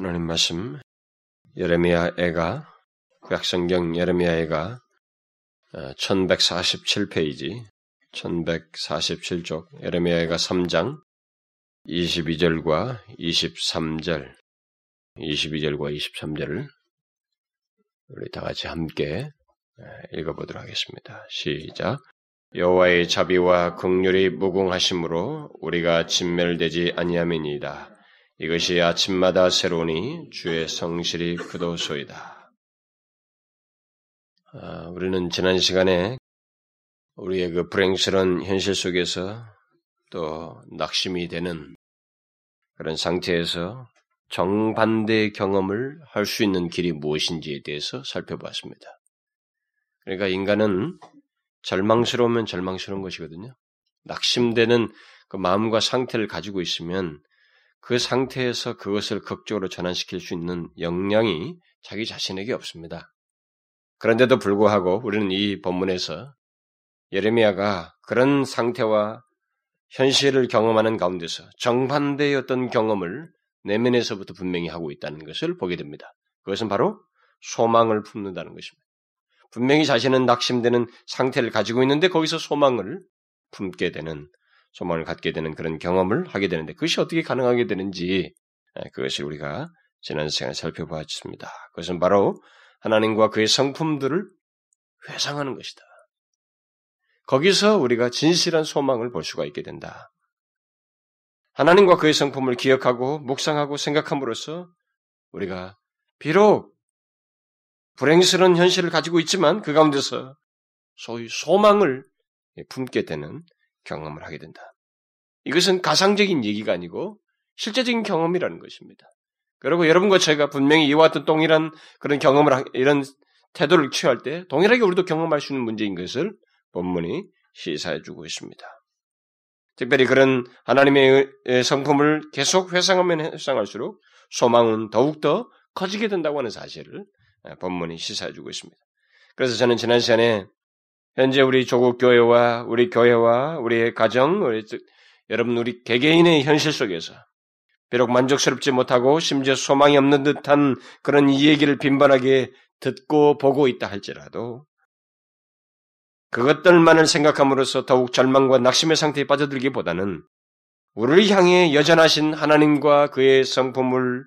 하나님 말씀 예레미야 애가 구약성경 예레미야 애가 1147페이지 1147쪽 예레미야 애가 3장 22절과 23절 22절과 23절을 우리 다 같이 함께 읽어보도록 하겠습니다. 시작. 여호와의 자비와 극률이 무궁하심으로 우리가 진멸되지 아니함이니이다. 이것이 아침마다 새로우니 주의 성실이 그도소이다. 아, 우리는 지난 시간에 우리의 그 불행스러운 현실 속에서 또 낙심이 되는 그런 상태에서 정반대의 경험을 할 수 있는 길이 무엇인지에 대해서 살펴봤습니다. 그러니까 인간은 절망스러우면 절망스러운 것이거든요. 낙심되는 그 마음과 상태를 가지고 있으면 그 상태에서 그것을 극적으로 전환시킬 수 있는 역량이 자기 자신에게 없습니다. 그런데도 불구하고 우리는 이 본문에서 예레미야가 그런 상태와 현실을 경험하는 가운데서 정반대의 어떤 경험을 내면에서부터 분명히 하고 있다는 것을 보게 됩니다. 그것은 바로 소망을 품는다는 것입니다. 분명히 자신은 낙심되는 상태를 가지고 있는데 거기서 소망을 품게 되는 소망을 갖게 되는 그런 경험을 하게 되는데 그것이 어떻게 가능하게 되는지 그것을 우리가 지난 시간에 살펴보았습니다. 그것은 바로 하나님과 그의 성품들을 회상하는 것이다. 거기서 우리가 진실한 소망을 볼 수가 있게 된다. 하나님과 그의 성품을 기억하고 묵상하고 생각함으로써 우리가 비록 불행스러운 현실을 가지고 있지만 그 가운데서 소위 소망을 품게 되는 경험을 하게 된다. 이것은 가상적인 얘기가 아니고 실제적인 경험이라는 것입니다. 그리고 여러분과 제가 분명히 이와 같은 동일한 그런 경험을 이런 태도를 취할 때 동일하게 우리도 경험할 수 있는 문제인 것을 본문이 시사해 주고 있습니다. 특별히 그런 하나님의 성품을 계속 회상하면 회상할수록 소망은 더욱더 커지게 된다고 하는 사실을 본문이 시사해 주고 있습니다. 그래서 저는 지난 시간에 현재 우리 조국 교회와 우리 교회와 우리의 가정, 우리 여러분 우리 개개인의 현실 속에서 비록 만족스럽지 못하고 심지어 소망이 없는 듯한 그런 이 얘기를 빈번하게 듣고 보고 있다 할지라도 그것들만을 생각함으로써 더욱 절망과 낙심의 상태에 빠져들기보다는 우리를 향해 여전하신 하나님과 그의 성품을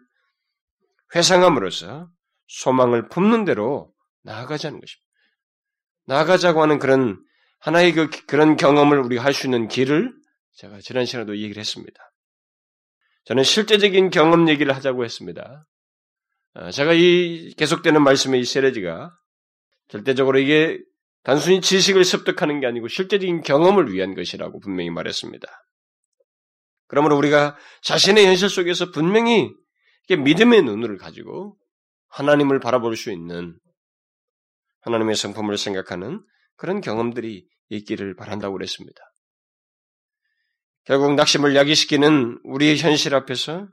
회상함으로써 소망을 품는 대로 나아가자는 것입니다. 나아가자고 하는 그런 하나의 그, 그런 경험을 우리가 할 수 있는 길을 제가 지난 시간에도 얘기를 했습니다. 저는 실제적인 경험 얘기를 하자고 했습니다. 아, 제가 이 계속되는 말씀의 이 세례지가 절대적으로 이게 단순히 지식을 습득하는 게 아니고 실제적인 경험을 위한 것이라고 분명히 말했습니다. 그러므로 우리가 자신의 현실 속에서 분명히 믿음의 눈을 가지고 하나님을 바라볼 수 있는 하나님의 성품을 생각하는 그런 경험들이 있기를 바란다고 그랬습니다. 결국 낙심을 야기시키는 우리의 현실 앞에서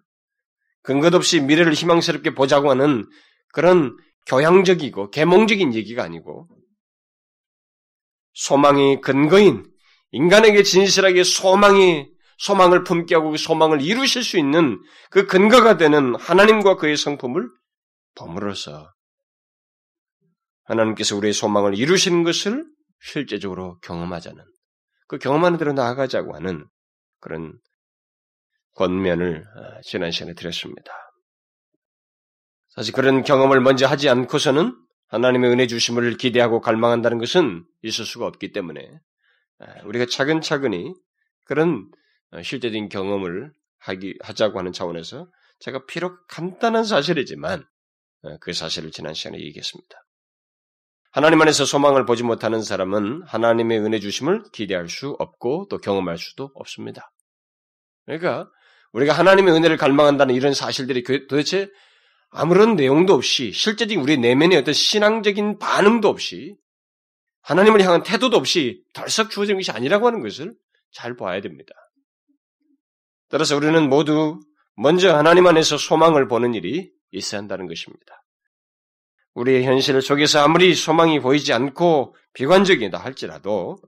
근거 없이 미래를 희망스럽게 보자고 하는 그런 교양적이고 계몽적인 얘기가 아니고 소망이 근거인 인간에게 진실하게 소망이 소망을 품게 하고 그 소망을 이루실 수 있는 그 근거가 되는 하나님과 그의 성품을 범으로써 하나님께서 우리의 소망을 이루시는 것을 실제적으로 경험하자는 그 경험하는 대로 나아가자고 하는 그런 권면을 아, 지난 시간에 드렸습니다. 사실 그런 경험을 먼저 하지 않고서는 하나님의 은혜 주심을 기대하고 갈망한다는 것은 있을 수가 없기 때문에 아, 우리가 차근차근히 그런 어, 실제적인 경험을 하기 하자고 하는 차원에서 제가 비록 간단한 사실이지만 어, 그 사실을 지난 시간에 얘기했습니다. 하나님 안에서 소망을 보지 못하는 사람은 하나님의 은혜 주심을 기대할 수 없고 또 경험할 수도 없습니다. 그러니까 우리가 하나님의 은혜를 갈망한다는 이런 사실들이 그 도대체 아무런 내용도 없이 실제적인 우리 내면의 어떤 신앙적인 반응도 없이 하나님을 향한 태도도 없이 덜썩 주어진 것이 아니라고 하는 것을 잘 봐야 됩니다. 따라서 우리는 모두 먼저 하나님 안에서 소망을 보는 일이 있어야 한다는 것입니다. 우리의 현실 속에서 아무리 소망이 보이지 않고 비관적이다 할지라도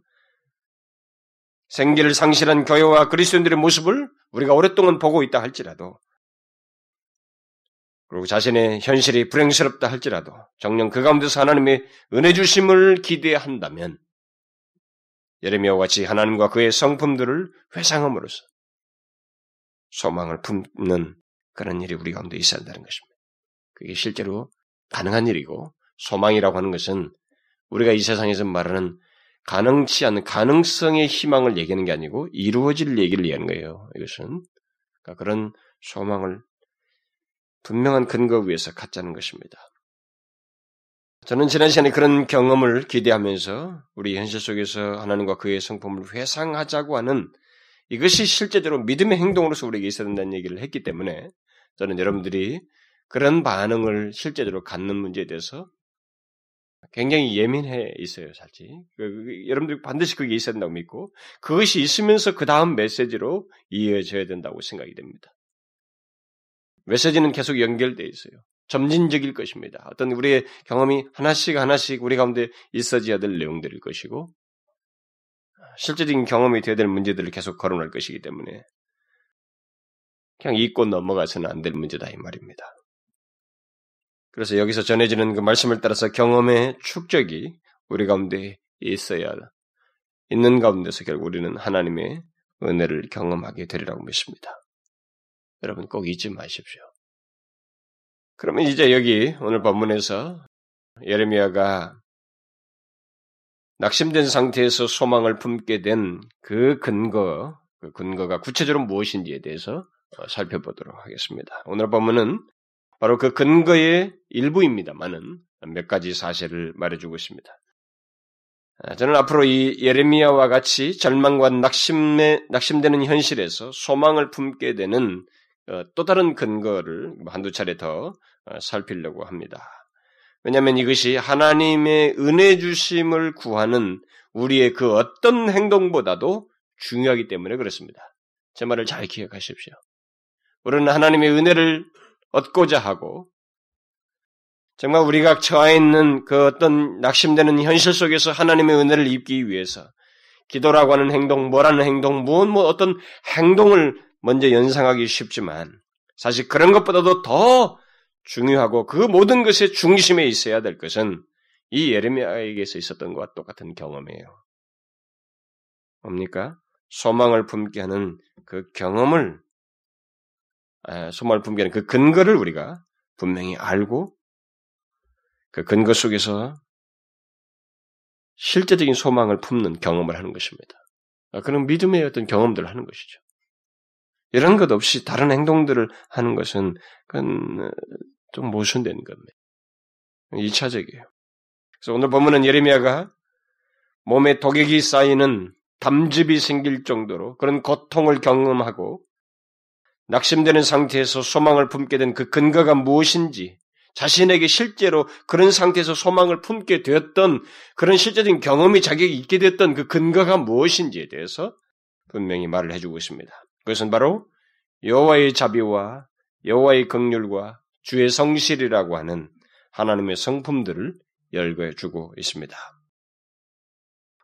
생기를 상실한 교회와 그리스도인들의 모습을 우리가 오랫동안 보고 있다 할지라도 그리고 자신의 현실이 불행스럽다 할지라도 정녕 그 가운데서 하나님의 은혜 주심을 기대한다면 예레미야와 같이 하나님과 그의 성품들을 회상함으로써 소망을 품는 그런 일이 우리 가운데 있어야 한다는 것입니다. 그게 실제로 가능한 일이고 소망이라고 하는 것은 우리가 이 세상에서 말하는 가능치 않은 가능성의 희망을 얘기하는 게 아니고 이루어질 얘기를 얘기하는 거예요. 이것은 그러니까 그런 소망을 분명한 근거 위에서 갖자는 것입니다. 저는 지난 시간에 그런 경험을 기대하면서 우리 현실 속에서 하나님과 그의 성품을 회상하자고 하는 이것이 실제적으로 믿음의 행동으로서 우리에게 있어야 된다는 얘기를 했기 때문에 저는 여러분들이 그런 반응을 실제적으로 갖는 문제에 대해서 굉장히 예민해 있어요, 살지. 그, 그, 여러분들 반드시 그게 있어야 된다고 믿고 그것이 있으면서 그 다음 메시지로 이어져야 된다고 생각이 됩니다. 메시지는 계속 연결되어 있어요. 점진적일 것입니다. 어떤 우리의 경험이 하나씩 하나씩 우리 가운데 있어져야 될 내용들일 것이고 실제적인 경험이 되어야 될 문제들을 계속 거론할 것이기 때문에 그냥 잊고 넘어가서는 안 될 문제다 이 말입니다. 그래서 여기서 전해지는 그 말씀을 따라서 경험의 축적이 우리 가운데 있어야 있는 가운데서 결국 우리는 하나님의 은혜를 경험하게 되리라고 믿습니다. 여러분 꼭 잊지 마십시오. 그러면 이제 여기 오늘 본문에서 예레미야가 낙심된 상태에서 소망을 품게 된 그 근거, 그 근거가 구체적으로 무엇인지에 대해서 살펴보도록 하겠습니다. 오늘 본문은 바로 그 근거의 일부입니다만은 몇 가지 사실을 말해주고 있습니다. 저는 앞으로 이 예레미야와 같이 절망과 낙심에, 낙심되는 현실에서 소망을 품게 되는 어, 또 다른 근거를 한두 차례 더 어, 살피려고 합니다. 왜냐하면 이것이 하나님의 은혜 주심을 구하는 우리의 그 어떤 행동보다도 중요하기 때문에 그렇습니다. 제 말을 잘 기억하십시오. 우리는 하나님의 은혜를 얻고자 하고 정말 우리가 처해 있는 그 어떤 낙심되는 현실 속에서 하나님의 은혜를 입기 위해서 기도라고 하는 행동, 뭐라는 행동, 무엇 뭐 어떤 행동을 먼저 연상하기 쉽지만 사실 그런 것보다도 더 중요하고 그 모든 것의 중심에 있어야 될 것은 이 예레미야에게서 있었던 것과 똑같은 경험이에요. 뭡니까? 소망을 품게 하는 그 경험을 소망을 품게 하는 그 근거를 우리가 분명히 알고 그 근거 속에서 실제적인 소망을 품는 경험을 하는 것입니다. 아, 그런 믿음의 어떤 경험들을 하는 것이죠. 이런 것 없이 다른 행동들을 하는 것은 그건 어, 좀 모순된 겁니다. 2차적이에요. 그래서 오늘 보면은 예레미야가 몸에 독액이 쌓이는 담즙이 생길 정도로 그런 고통을 경험하고 낙심되는 상태에서 소망을 품게 된 그 근거가 무엇인지 자신에게 실제로 그런 상태에서 소망을 품게 되었던 그런 실제적인 경험이 자기에게 있게 됐던 그 근거가 무엇인지에 대해서 분명히 말을 해주고 있습니다. 그것은 바로 여호와의 자비와 여호와의 긍휼과 주의 성실이라고 하는 하나님의 성품들을 열거해 주고 있습니다.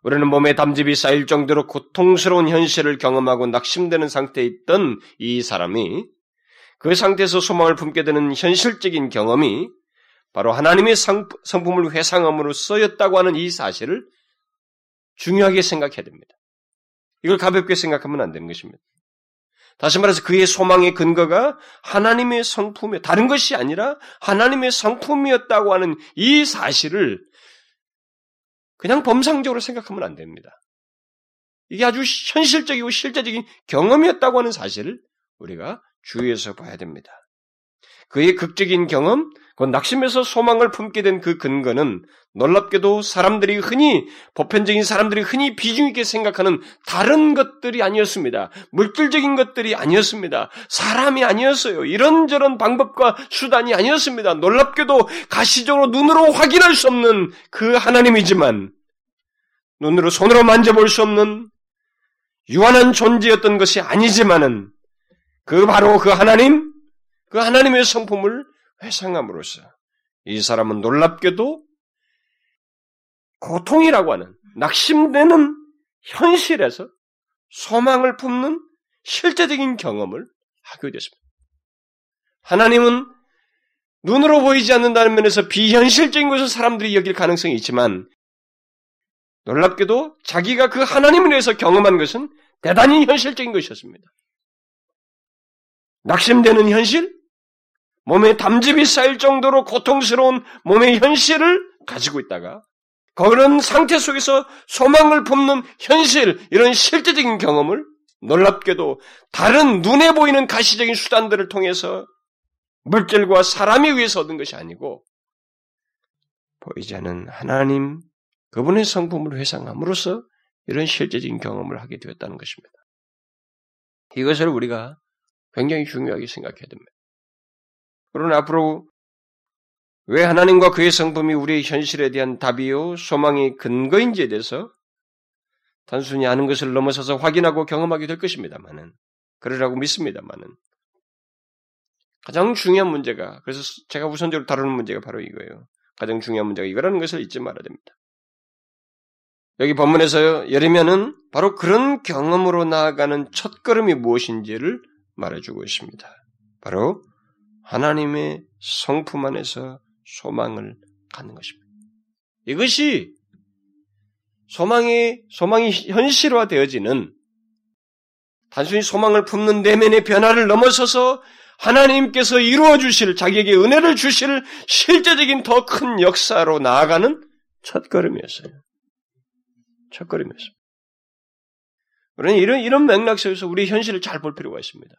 우리는 몸에 담즙이 쌓일 정도로 고통스러운 현실을 경험하고 낙심되는 상태에 있던 이 사람이 그 상태에서 소망을 품게 되는 현실적인 경험이 바로 하나님의 성품을 회상함으로 쓰였다고 하는 이 사실을 중요하게 생각해야 됩니다. 이걸 가볍게 생각하면 안 되는 것입니다. 다시 말해서 그의 소망의 근거가 하나님의 성품에 다른 것이 아니라 하나님의 성품이었다고 하는 이 사실을 그냥 범상적으로 생각하면 안 됩니다. 이게 아주 현실적이고 실제적인 경험이었다고 하는 사실을 우리가 주의해서 봐야 됩니다. 그의 극적인 경험, 그 낙심에서 소망을 품게 된 그 근거는 놀랍게도 사람들이 흔히 보편적인 사람들이 흔히 비중 있게 생각하는 다른 것들이 아니었습니다. 물질적인 것들이 아니었습니다. 사람이 아니었어요. 이런저런 방법과 수단이 아니었습니다. 놀랍게도 가시적으로 눈으로 확인할 수 없는 그 하나님이지만 눈으로 손으로 만져볼 수 없는 유한한 존재였던 것이 아니지만은 그 바로 그 하나님, 그 하나님의 성품을 회상함으로써 이 사람은 놀랍게도 고통이라고 하는 낙심되는 현실에서 소망을 품는 실제적인 경험을 하게 됐습니다. 하나님은 눈으로 보이지 않는다는 면에서 비현실적인 것을 사람들이 여길 가능성이 있지만 놀랍게도 자기가 그 하나님을 위해서 경험한 것은 대단히 현실적인 것이었습니다. 낙심되는 현실, 몸에 담즙이 쌓일 정도로 고통스러운 몸의 현실을 가지고 있다가 그런 상태 속에서 소망을 품는 현실, 이런 실제적인 경험을 놀랍게도 다른 눈에 보이는 가시적인 수단들을 통해서 물질과 사람에 의해서 얻은 것이 아니고 보이지 않는 하나님 그분의 성품을 회상함으로써 이런 실제적인 경험을 하게 되었다는 것입니다. 이것을 우리가 굉장히 중요하게 생각해야 됩니다. 그러나 앞으로 왜 하나님과 그의 성품이 우리의 현실에 대한 답이요 소망의 근거인지에 대해서 단순히 아는 것을 넘어서서 확인하고 경험하게 될 것입니다만은 그러라고 믿습니다만은 가장 중요한 문제가 그래서 제가 우선적으로 다루는 문제가 바로 이거예요. 가장 중요한 문제가 이거라는 것을 잊지 말아야 됩니다. 여기 본문에서 예레미야는 바로 그런 경험으로 나아가는 첫 걸음이 무엇인지를 말해주고 있습니다. 바로 하나님의 성품 안에서 소망을 갖는 것입니다. 이것이 소망이 소망이 현실화 되어지는 단순히 소망을 품는 내면의 변화를 넘어서서 하나님께서 이루어 주실 자기에게 은혜를 주실 실제적인 더 큰 역사로 나아가는 첫걸음이었어요. 첫걸음이었습니다. 우리는 이런 이런 맥락 속에서 우리 현실을 잘 볼 필요가 있습니다.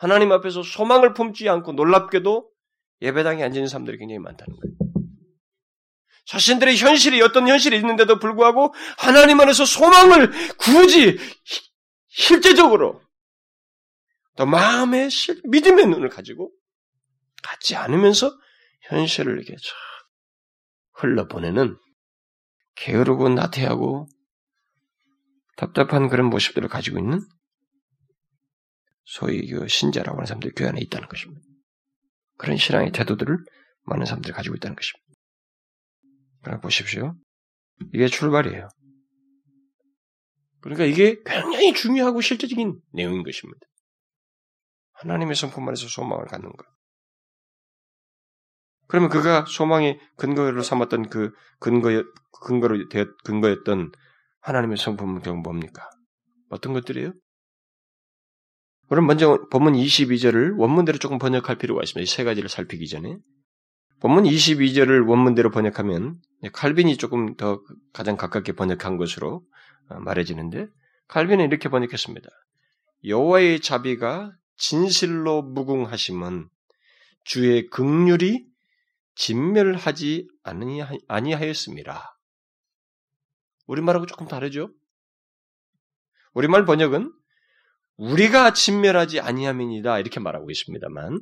하나님 앞에서 소망을 품지 않고 놀랍게도 예배당에 앉은 사람들이 굉장히 많다는 거예요. 자신들의 현실이 어떤 현실이 있는데도 불구하고 하나님 안에서 소망을 굳이 실제적으로 또 마음의 실, 믿음의 눈을 가지고 갖지 않으면서 현실을 이렇게 쫙 흘러보내는 게으르고 나태하고 답답한 그런 모습들을 가지고 있는 소위 그 신자라고 하는 사람들이 교회 안에 있다는 것입니다. 그런 신앙의 태도들을 많은 사람들이 가지고 있다는 것입니다. 그러나 보십시오. 이게 출발이에요. 그러니까 이게 굉장히 중요하고 실제적인 내용인 것입니다. 하나님의 성품 안에서 소망을 갖는 것. 그러면 그가 소망의 근거로 삼았던 그 근거, 근거로 되었, 근거였던 하나님의 성품은 결국 뭡니까? 어떤 것들이에요? 그럼 먼저 본문 22절을 원문대로 조금 번역할 필요가 있습니다. 이 세 가지를 살피기 전에. 본문 22절을 원문대로 번역하면 칼빈이 조금 더 가장 가깝게 번역한 것으로 어, 말해지는데 칼빈은 이렇게 번역했습니다. 여호와의 자비가 진실로 무궁하심은 주의 극률이 진멸하지 아니하였습니다. 우리말하고 조금 다르죠? 우리말 번역은 우리가 진멸하지 아니함이니다 이렇게 말하고 있습니다만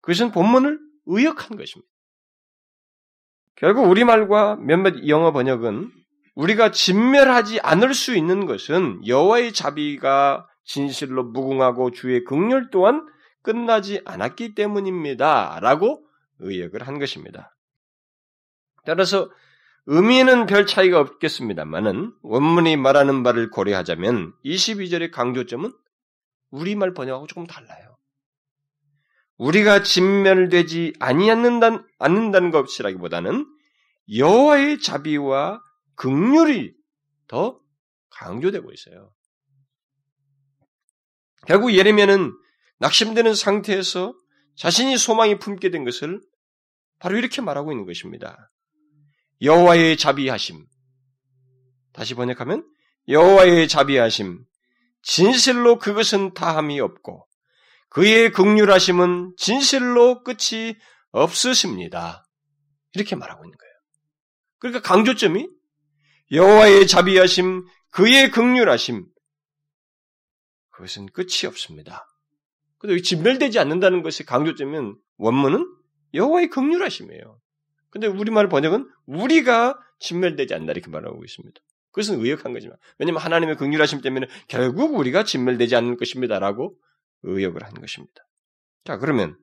그것은 본문을 의역한 것입니다. 결국 우리말과 몇몇 영어 번역은 우리가 진멸하지 않을 수 있는 것은 여호와의 자비가 진실로 무궁하고 주의 극렬 또한 끝나지 않았기 때문입니다. 라고 의역을 한 것입니다. 따라서 의미는 별 차이가 없겠습니다만은 원문이 말하는 바를 고려하자면 22절의 강조점은 우리말 번역하고 조금 달라요. 우리가 진멸되지 아니않는다는 않는다는 것이라기보다는 여호와의 자비와 극률이 더 강조되고 있어요. 결국 예레미야는 낙심되는 상태에서 자신이 소망이 품게 된 것을 바로 이렇게 말하고 있는 것입니다. 여호와의 자비하심. 다시 번역하면 여호와의 자비하심. 진실로 그것은 다함이 없고 그의 극률하심은 진실로 끝이 없으십니다. 이렇게 말하고 있는 거예요. 그러니까 강조점이 여호와의 자비하심, 그의 극률하심, 그것은 끝이 없습니다. 여기 진멸되지 않는다는 것의 강조점은 원문은 여호와의 극률하심이에요. 근데 우리말 번역은 우리가 진멸되지 않는다 이렇게 말하고 있습니다. 그것은 의역한 거지만 왜냐하면 하나님의 극률하심 때문에 결국 우리가 진멸되지 않는 것입니다라고 의역을 한 것입니다. 자 그러면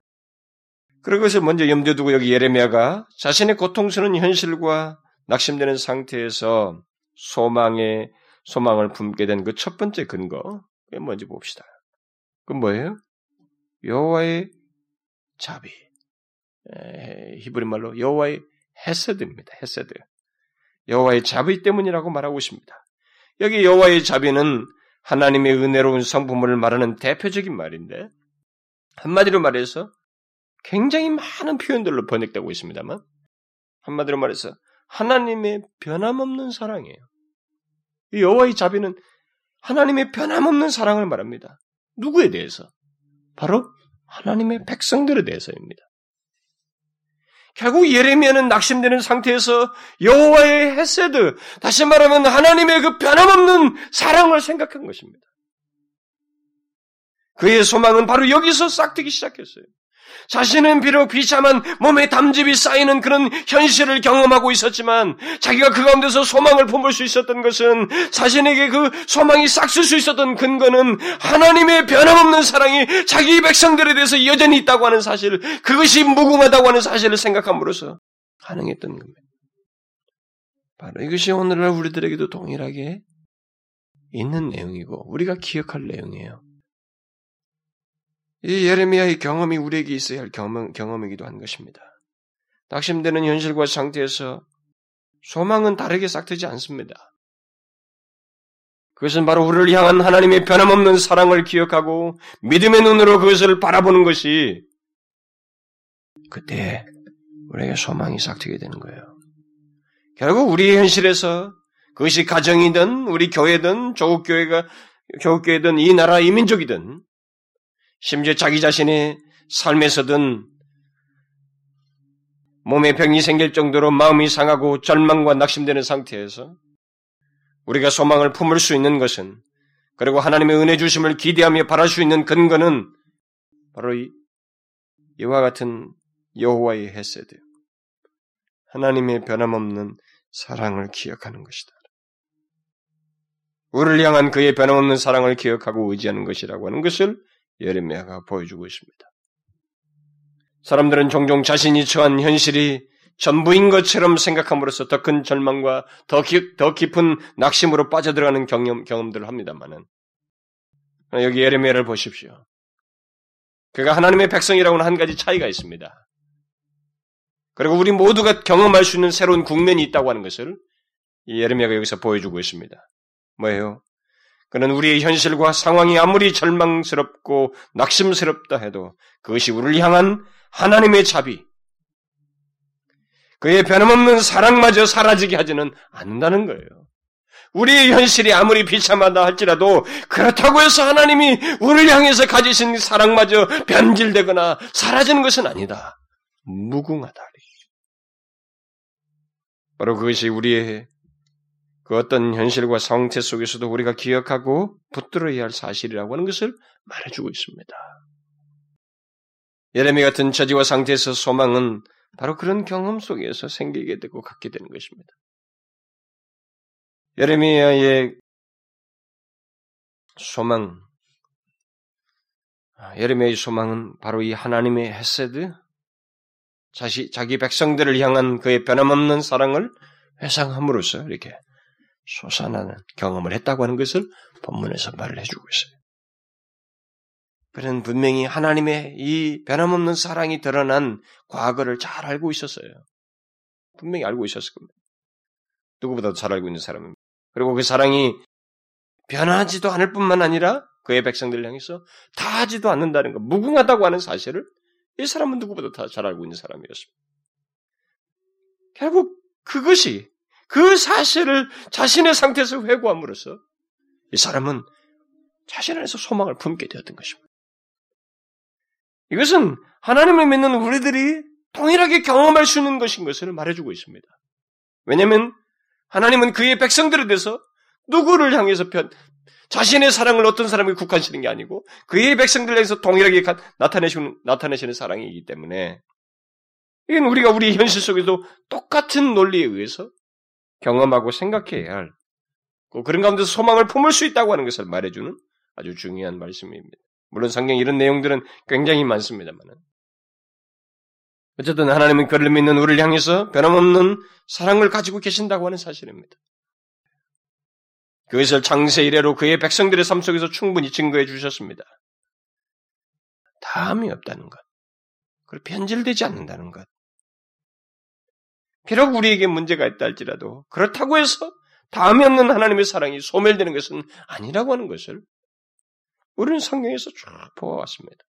그런 것을 먼저 염두에 두고 여기 예레미야가 자신의 고통스러운 현실과 낙심되는 상태에서 소망의 소망을 품게 된 그 첫 번째 근거 그게 뭔지 봅시다. 그건 뭐예요? 여호와의 자비. 히브리 말로 여호와의 헤세드입니다. 헤세드. 여호와의 자비 때문이라고 말하고 있습니다. 여기 여호와의 자비는 하나님의 은혜로운 성품을 말하는 대표적인 말인데 한마디로 말해서 굉장히 많은 표현들로 번역되고 있습니다만 한마디로 말해서 하나님의 변함없는 사랑이에요. 여호와의 자비는 하나님의 변함없는 사랑을 말합니다. 누구에 대해서? 바로 하나님의 백성들에 대해서입니다. 결국 예레미야는 낙심되는 상태에서 여호와의 헤세드, 다시 말하면 하나님의 그 변함없는 사랑을 생각한 것입니다. 그의 소망은 바로 여기서 싹트기 시작했어요. 자신은 비록 비참한 몸에 담즙이 쌓이는 그런 현실을 경험하고 있었지만 자기가 그 가운데서 소망을 품을 수 있었던 것은 자신에게 그 소망이 싹쓸 수 있었던 근거는 하나님의 변함없는 사랑이 자기 백성들에 대해서 여전히 있다고 하는 사실, 그것이 무궁하다고 하는 사실을 생각함으로써 가능했던 겁니다. 바로 이것이 오늘날 우리들에게도 동일하게 있는 내용이고 우리가 기억할 내용이에요. 이 예레미야의 경험이 우리에게 있어야 할 경험, 경험이기도 한 것입니다. 낙심되는 현실과 상태에서 소망은 다르게 싹트지 않습니다. 그것은 바로 우리를 향한 하나님의 변함없는 사랑을 기억하고 믿음의 눈으로 그것을 바라보는 것이 그때 우리에게 소망이 싹트게 되는 거예요. 결국 우리의 현실에서 그것이 가정이든 우리 교회든 조국교회가 조국교회든 이 나라 이민족이든 심지어 자기 자신의 삶에서든 몸에 병이 생길 정도로 마음이 상하고 절망과 낙심되는 상태에서 우리가 소망을 품을 수 있는 것은 그리고 하나님의 은혜 주심을 기대하며 바랄 수 있는 근거는 바로 이, 이와 같은 여호와의 헤세드 하나님의 변함없는 사랑을 기억하는 것이다. 우리를 향한 그의 변함없는 사랑을 기억하고 의지하는 것이라고 하는 것을 예레미야가 보여주고 있습니다. 사람들은 종종 자신이 처한 현실이 전부인 것처럼 생각함으로써 더 큰 절망과 더, 기, 더 깊은 낙심으로 빠져들어가는 경험, 경험들을 합니다만은 여기 예레미야를 보십시오. 그가 하나님의 백성이라고는 한 가지 차이가 있습니다. 그리고 우리 모두가 경험할 수 있는 새로운 국면이 있다고 하는 것을 예레미야가 여기서 보여주고 있습니다. 뭐예요? 그는 우리의 현실과 상황이 아무리 절망스럽고 낙심스럽다 해도 그것이 우리를 향한 하나님의 자비, 그의 변함없는 사랑마저 사라지게 하지는 않는다는 거예요. 우리의 현실이 아무리 비참하다 할지라도 그렇다고 해서 하나님이 우리를 향해서 가지신 사랑마저 변질되거나 사라지는 것은 아니다. 무궁하다. 바로 그것이 우리의 그 어떤 현실과 상태 속에서도 우리가 기억하고 붙들어야 할 사실이라고 하는 것을 말해주고 있습니다. 예레미 같은 처지와 상태에서 소망은 바로 그런 경험 속에서 생기게 되고 갖게 되는 것입니다. 예레미야의 소망, 아, 예레미야의 소망은 바로 이 하나님의 헤세드, 자시, 자기 백성들을 향한 그의 변함없는 사랑을 회상함으로써 이렇게 솟아나는 경험을 했다고 하는 것을 본문에서 말을 해주고 있어요. 그는 분명히 하나님의 이 변함없는 사랑이 드러난 과거를 잘 알고 있었어요. 분명히 알고 있었을 겁니다. 누구보다도 잘 알고 있는 사람입니다. 그리고 그 사랑이 변하지도 않을 뿐만 아니라 그의 백성들을 향해서 다하지도 않는다는 것, 무궁하다고 하는 사실을 이 사람은 누구보다 다 잘 알고 있는 사람이었습니다. 결국 그것이 그 사실을 자신의 상태에서 회고함으로써 이 사람은 자신 안에서 소망을 품게 되었던 것입니다. 이것은 하나님을 믿는 우리들이 동일하게 경험할 수 있는 것인 것을 말해주고 있습니다. 왜냐하면 하나님은 그의 백성들에 대해서 누구를 향해서 편, 자신의 사랑을 어떤 사람에게 국한시키는 게 아니고 그의 백성들에 대해서 동일하게 나타내시는, 나타내시는 사랑이기 때문에 이건 우리가 우리 현실 속에도 똑같은 논리에 의해서 경험하고 생각해야 할 그런 가운데서 소망을 품을 수 있다고 하는 것을 말해주는 아주 중요한 말씀입니다. 물론 성경 이런 내용들은 굉장히 많습니다만은. 어쨌든 하나님은 그를 믿는 우리를 향해서 변함없는 사랑을 가지고 계신다고 하는 사실입니다. 그것을 창세 이래로 그의 백성들의 삶 속에서 충분히 증거해 주셨습니다. 다음이 없다는 것. 그리고 변질되지 않는다는 것. 비록 우리에게 문제가 있다 할지라도 그렇다고 해서 다음이 없는 하나님의 사랑이 소멸되는 것은 아니라고 하는 것을 우리는 성경에서 쭉 보아왔습니다.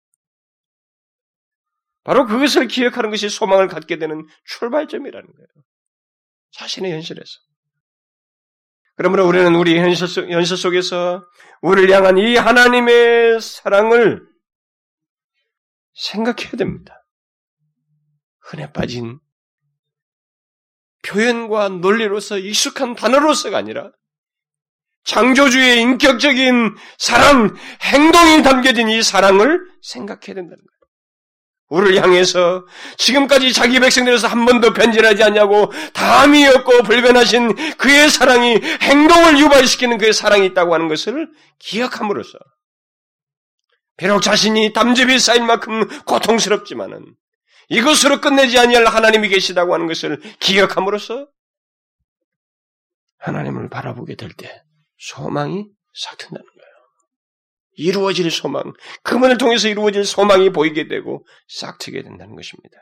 바로 그것을 기억하는 것이 소망을 갖게 되는 출발점이라는 거예요. 자신의 현실에서. 그러므로 우리는 우리 현실, 속, 현실 속에서 우리를 향한 이 하나님의 사랑을 생각해야 됩니다. 흔해 빠진 표현과 논리로서 익숙한 단어로서가 아니라 창조주의 인격적인 사랑, 행동이 담겨진 이 사랑을 생각해야 된다는 거예요. 우리를 향해서 지금까지 자기 백성들에서 한 번도 변질하지 않냐고 담이 없고 불변하신 그의 사랑이 행동을 유발시키는 그의 사랑이 있다고 하는 것을 기억함으로써 비록 자신이 담즙이 쌓인 만큼 고통스럽지만은 이것으로 끝내지 아니할 하나님이 계시다고 하는 것을 기억함으로써 하나님을 바라보게 될 때 소망이 싹튼다는 거예요. 이루어질 소망, 그분을 통해서 이루어질 소망이 보이게 되고 싹트게 된다는 것입니다.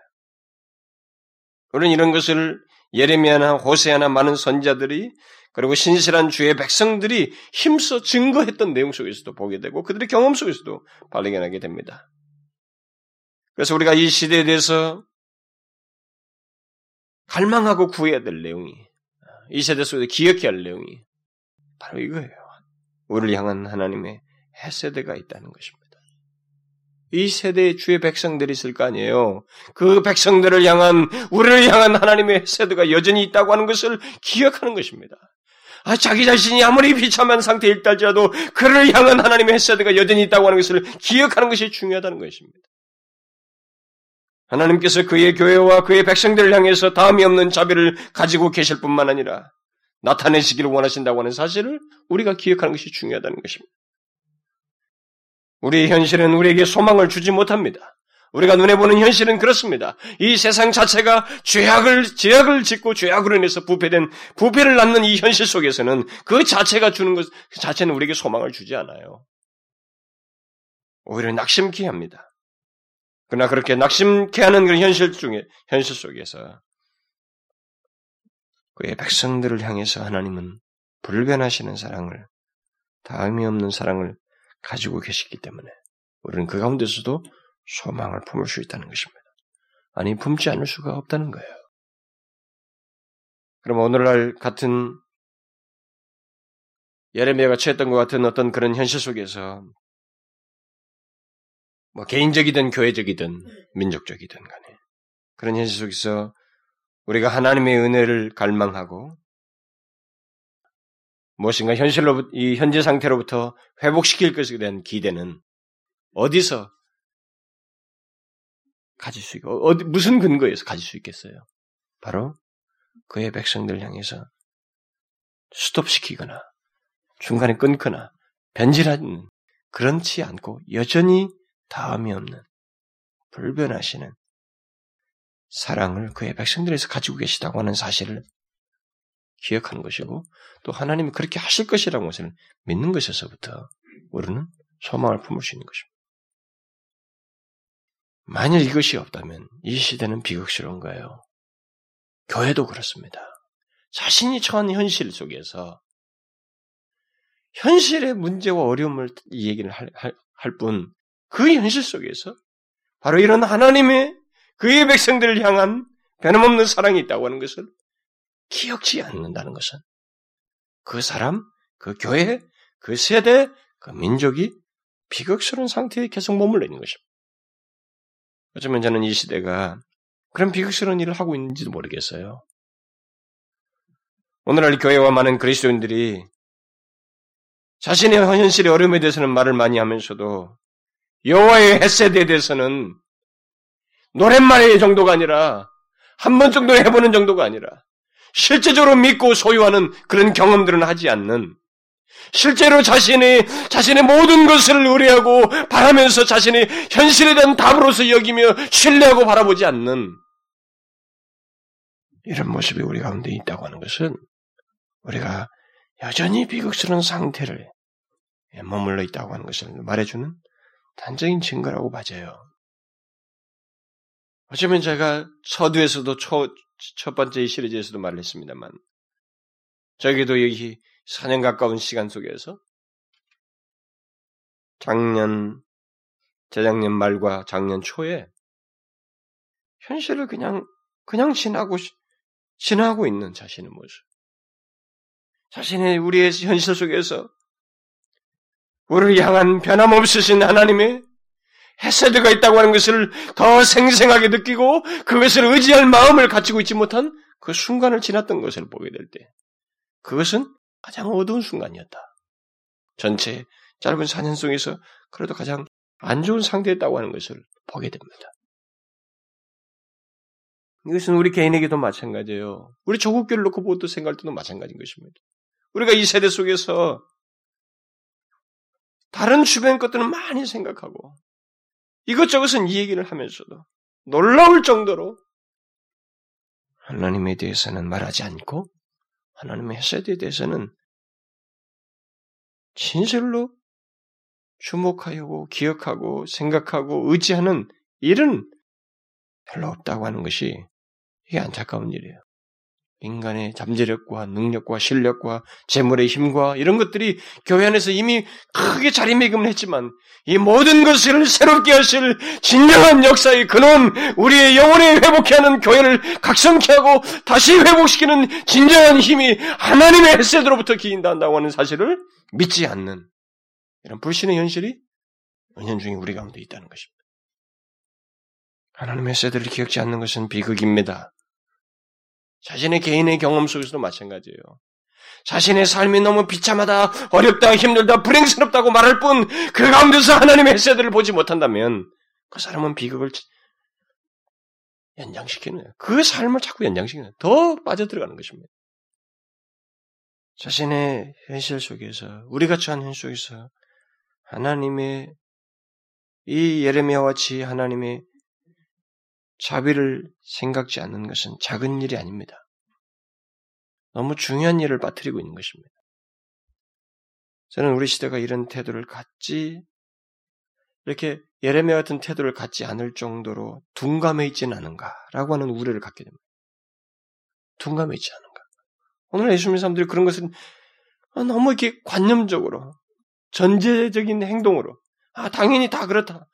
우리는 이런 것을 예레미야나 호세아나 많은 선자들이 그리고 신실한 주의 백성들이 힘써 증거했던 내용 속에서도 보게 되고 그들의 경험 속에서도 발견하게 됩니다. 그래서 우리가 이 시대에 대해서 갈망하고 구해야 될 내용이 이 세대 속에 기억해야 할 내용이 바로 이거예요. 우리를 향한 하나님의 해세대가 있다는 것입니다. 이 세대의 주의 백성들이 있을 거 아니에요. 그 백성들을 향한, 우리를 향한 하나님의 세대가 여전히 있다고 하는 것을 기억하는 것입니다. 아, 자기 자신이 아무리 비참한 상태에 있다지라도 그를 향한 하나님의 세대가 여전히 있다고 하는 것을 기억하는 것이 중요하다는 것입니다. 하나님께서 그의 교회와 그의 백성들을 향해서 다음이 없는 자비를 가지고 계실 뿐만 아니라 나타내시기를 원하신다고 하는 사실을 우리가 기억하는 것이 중요하다는 것입니다. 우리의 현실은 우리에게 소망을 주지 못합니다. 우리가 눈에 보는 현실은 그렇습니다. 이 세상 자체가 죄악을, 죄악을 짓고 죄악으로 인해서 부패된, 부패를 낳는 이 현실 속에서는 그 자체가 주는 것, 그 자체는 우리에게 소망을 주지 않아요. 오히려 낙심케 합니다. 그러나 그렇게 낙심케 하는 그런 현실 중에, 현실 속에서 그의 백성들을 향해서 하나님은 불변하시는 사랑을, 다음이 없는 사랑을 가지고 계시기 때문에 우리는 그 가운데서도 소망을 품을 수 있다는 것입니다. 아니, 품지 않을 수가 없다는 거예요. 그럼 오늘날 같은 예레미야가 처했던 것 같은 어떤 그런 현실 속에서 뭐 개인적이든 교회적이든 민족적이든 간에 그런 현실 속에서 우리가 하나님의 은혜를 갈망하고 무엇인가 현실로 이 현재 상태로부터 회복시킬 것에 대한 기대는 어디서 가질 수 있고 어디 무슨 근거에서 가질 수 있겠어요? 바로 그의 백성들 향해서 스톱시키거나 중간에 끊거나 변질하는 그렇지 않고 여전히 다음이 없는 불변하시는 사랑을 그의 백성들에서 가지고 계시다고 하는 사실을 기억하는 것이고 또 하나님이 그렇게 하실 것이라는 것을 믿는 것에서부터 우리는 소망을 품을 수 있는 것입니다. 만일 이것이 없다면 이 시대는 비극스러운 거예요. 교회도 그렇습니다. 자신이 처한 현실 속에서 현실의 문제와 어려움을 이 얘기를 할, 할, 할 뿐, 그 현실 속에서 바로 이런 하나님의 그의 백성들을 향한 변함없는 사랑이 있다고 하는 것을 기억지 않는다는 것은 그 사람, 그 교회, 그 세대, 그 민족이 비극스러운 상태에 계속 머물러 있는 것입니다. 어쩌면 저는 이 시대가 그런 비극스러운 일을 하고 있는지도 모르겠어요. 오늘날 교회와 많은 그리스도인들이 자신의 현실의 어려움에 대해서는 말을 많이 하면서도 여호와의 햇세대에 대해서는 노랫말의 정도가 아니라 한 번 정도 해보는 정도가 아니라 실제적으로 믿고 소유하는 그런 경험들은 하지 않는 실제로 자신이 자신의 모든 것을 의뢰하고 바라면서 자신의 현실에 대한 답으로서 여기며 신뢰하고 바라보지 않는 이런 모습이 우리 가운데 있다고 하는 것은 우리가 여전히 비극스러운 상태를 머물러 있다고 하는 것을 말해주는 단적인 증거라고 맞아요. 어쩌면 제가 서두에서도 초, 첫 번째 이 시리즈에서도 말을 했습니다만, 저에게도 여기 4년 가까운 시간 속에서 작년, 재작년 말과 작년 초에 현실을 그냥, 그냥 지나고, 지나고 있는 자신의 모습. 자신의 우리의 현실 속에서 우리를 향한 변함없으신 하나님의 헤세드가 있다고 하는 것을 더 생생하게 느끼고 그것을 의지할 마음을 갖추고 있지 못한 그 순간을 지났던 것을 보게 될 때, 그것은 가장 어두운 순간이었다. 전체 짧은 4년 속에서 그래도 가장 안 좋은 상태였다고 하는 것을 보게 됩니다. 이것은 우리 개인에게도 마찬가지예요. 우리 조국교를 놓고 보도 생각할 때도 마찬가지인 것입니다. 우리가 이 세대 속에서 다른 주변 것들은 많이 생각하고 이것저것은 이 얘기를 하면서도 놀라울 정도로 하나님에 대해서는 말하지 않고 하나님의 헤세드에 대해서는 진실로 주목하고 기억하고 생각하고 의지하는 일은 별로 없다고 하는 것이 이게 안타까운 일이에요. 인간의 잠재력과 능력과 실력과 재물의 힘과 이런 것들이 교회 안에서 이미 크게 자리매김을 했지만 이 모든 것을 새롭게 하실 진정한 역사의 근원, 우리의 영혼에 회복케 하는 교회를 각성케 하고 다시 회복시키는 진정한 힘이 하나님의 햇새로부터 기인다고 하는 사실을 믿지 않는 이런 불신의 현실이 은연 중에 우리 가운데 있다는 것입니다. 하나님의 햇새들을 기억지 않는 것은 비극입니다. 자신의 개인의 경험 속에서도 마찬가지예요. 자신의 삶이 너무 비참하다, 어렵다, 힘들다, 불행스럽다고 말할 뿐, 그 가운데서 하나님의 햇새들을 보지 못한다면, 그 사람은 비극을 연장시키는 거예요. 그 삶을 자꾸 연장시키는. 더 빠져들어가는 것입니다. 자신의 현실 속에서, 우리가 처한 현실 속에서, 하나님의, 이 예레미야와 같이 하나님의 자비를 생각지 않는 것은 작은 일이 아닙니다. 너무 중요한 일을 빠뜨리고 있는 것입니다. 저는 우리 시대가 이런 태도를 갖지 이렇게 예레미야 같은 태도를 갖지 않을 정도로 둔감해 있지는 않은가라고 하는 우려를 갖게 됩니다. 둔감해 있지 않은가. 오늘 예수 님는 사람들이 그런 것은 너무 이렇게 관념적으로 전제적인 행동으로 아 당연히 다 그렇다라고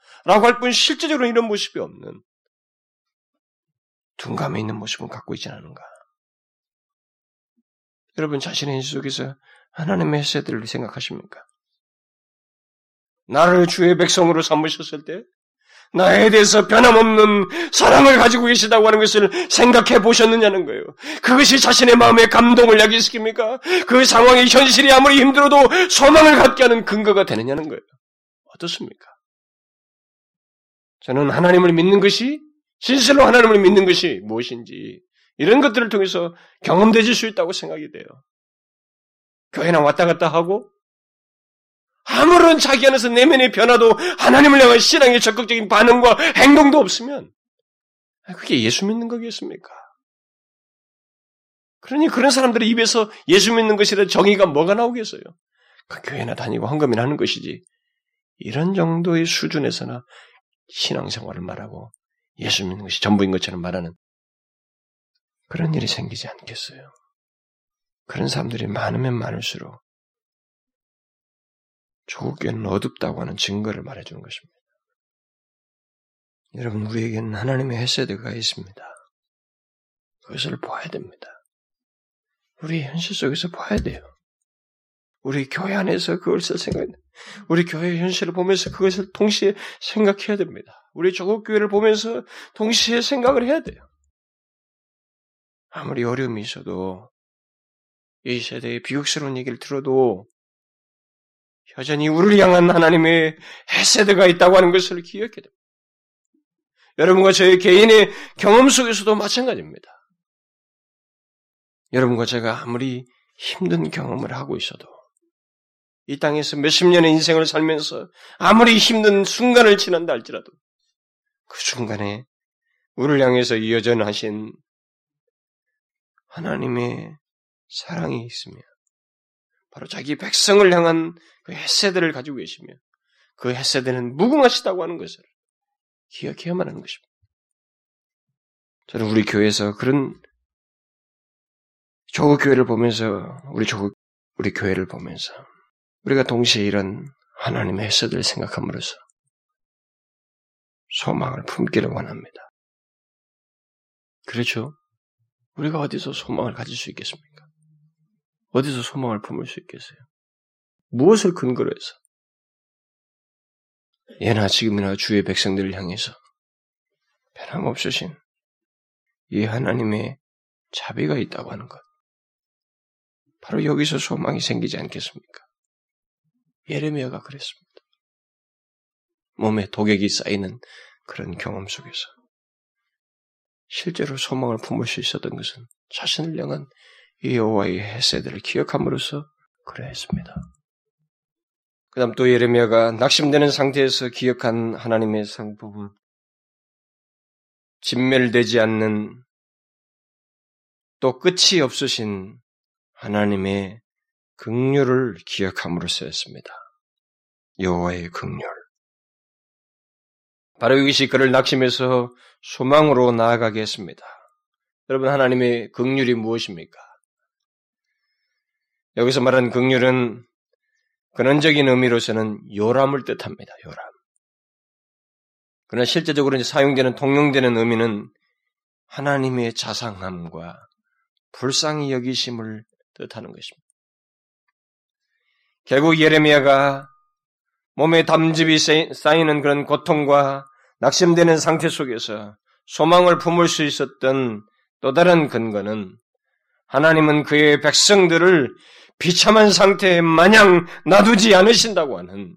할 뿐 실제적으로 이런 모습이 없는 둔감해 있는 모습을 갖고 있지 않은가? 여러분 자신의 인식 속에서 하나님의 햇새들을 생각하십니까? 나를 주의 백성으로 삼으셨을 때 나에 대해서 변함없는 사랑을 가지고 계시다고 하는 것을 생각해 보셨느냐는 거예요. 그것이 자신의 마음에 감동을 야기시킵니까? 그 상황의 현실이 아무리 힘들어도 소망을 갖게 하는 근거가 되느냐는 거예요. 어떻습니까? 저는 하나님을 믿는 것이 진실로 하나님을 믿는 것이 무엇인지 이런 것들을 통해서 경험되질 수 있다고 생각이 돼요. 교회나 왔다 갔다 하고 아무런 자기 안에서 내면의 변화도 하나님을 향한 신앙의 적극적인 반응과 행동도 없으면 그게 예수 믿는 거겠습니까? 그러니 그런 사람들의 입에서 예수 믿는 것이라 정의가 뭐가 나오겠어요? 그 교회나 다니고 헌금이나 하는 것이지 이런 정도의 수준에서나 신앙생활을 말하고 예수 믿는 것이 전부인 것처럼 말하는 그런 일이 생기지 않겠어요. 그런 사람들이 많으면 많을수록 조국 교회는 어둡다고 하는 증거를 말해주는 것입니다. 여러분, 우리에게는 하나님의 헤세드가 있습니다. 그것을 봐야 됩니다. 우리 현실 속에서 봐야 돼요. 우리 교회 안에서 그것을 생각, 우리 교회 현실을 보면서 그것을 동시에 생각해야 됩니다. 우리 조국 교회를 보면서 동시에 생각을 해야 돼요. 아무리 어려움이 있어도 이 세대의 비극스러운 얘기를 들어도 여전히 우리를 향한 하나님의 헤세드가 있다고 하는 것을 기억해야 됩니다. 여러분과 저의 개인의 경험 속에서도 마찬가지입니다. 여러분과 제가 아무리 힘든 경험을 하고 있어도 이 땅에서 몇십 년의 인생을 살면서 아무리 힘든 순간을 지난다 할지라도 그 순간에 우리를 향해서 여전하신 하나님의 사랑이 있으며 바로 자기 백성을 향한 그 햇세들을 가지고 계시며 그 햇세들은 무궁하시다고 하는 것을 기억해야만 하는 것입니다. 저는 우리 교회에서 그런 조국 교회를 보면서 우리 조국 우리 교회를 보면서 우리가 동시에 이런 하나님의 해석을 생각함으로써 소망을 품기를 원합니다. 그렇죠? 우리가 어디서 소망을 가질 수 있겠습니까? 어디서 소망을 품을 수 있겠어요? 무엇을 근거로 해서? 예나 지금이나 주의 백성들을 향해서 변함없으신 이 하나님의 자비가 있다고 하는 것. 바로 여기서 소망이 생기지 않겠습니까? 예레미야가 그랬습니다. 몸에 독액이 쌓이는 그런 경험 속에서 실제로 소망을 품을 수 있었던 것은 자신을 향한 이 여호와의 헤세들을 기억함으로써 그러했습니다. 그 다음 또 예레미야가 낙심되는 상태에서 기억한 하나님의 상법은 진멸되지 않는 또 끝이 없으신 하나님의 극률을 기억함으로써였습니다. 여호와의 극률. 바로 이것이 그를 낙심해서 소망으로 나아가게 했습니다. 여러분 하나님의 극률이 무엇입니까? 여기서 말하는 극률은 근원적인 의미로서는 요람을 뜻합니다. 요람. 그러나 실제적으로 사용되는 통용되는 의미는 하나님의 자상함과 불쌍히 여기심을 뜻하는 것입니다. 결국 예레미야가 몸에 담즙이 쌓이는 그런 고통과 낙심되는 상태 속에서 소망을 품을 수 있었던 또 다른 근거는 하나님은 그의 백성들을 비참한 상태에 마냥 놔두지 않으신다고 하는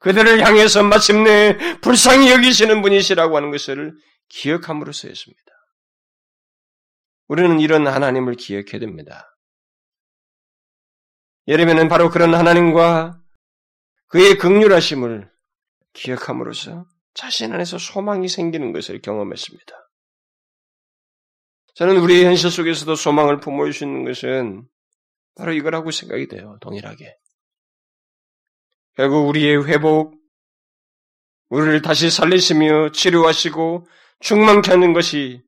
그들을 향해서 마침내 불쌍히 여기시는 분이시라고 하는 것을 기억함으로써였습니다. 우리는 이런 하나님을 기억해야 됩니다. 예레미야는 바로 그런 하나님과 그의 극률하심을 기억함으로써 자신 안에서 소망이 생기는 것을 경험했습니다. 저는 우리의 현실 속에서도 소망을 품을 수 있는 것은 바로 이거라고 생각이 돼요. 동일하게. 결국 우리의 회복, 우리를 다시 살리시며 치료하시고 충만케 하는 것이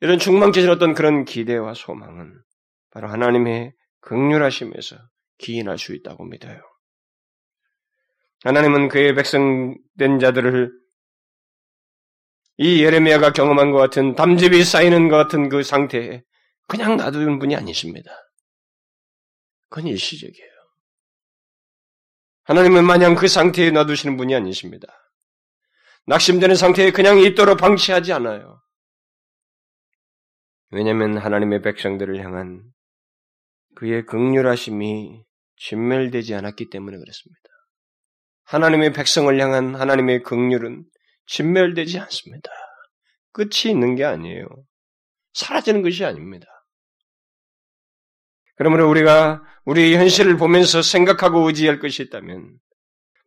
이런 충만케 하신 어떤 그런 기대와 소망은 바로 하나님의 극률하심에서 기인할 수 있다고 믿어요. 하나님은 그의 백성된 자들을 이 예레미야가 경험한 것 같은 담즙이 쌓이는 것 같은 그 상태에 그냥 놔두는 분이 아니십니다. 그건 일시적이에요. 하나님은 마냥 그 상태에 놔두시는 분이 아니십니다. 낙심되는 상태에 그냥 있도록 방치하지 않아요. 왜냐하면 하나님의 백성들을 향한 그의 극률하심이 진멸되지 않았기 때문에 그렇습니다. 하나님의 백성을 향한 하나님의 극률은 진멸되지 않습니다. 끝이 있는 게 아니에요. 사라지는 것이 아닙니다. 그러므로 우리가 우리 현실을 보면서 생각하고 의지할 것이 있다면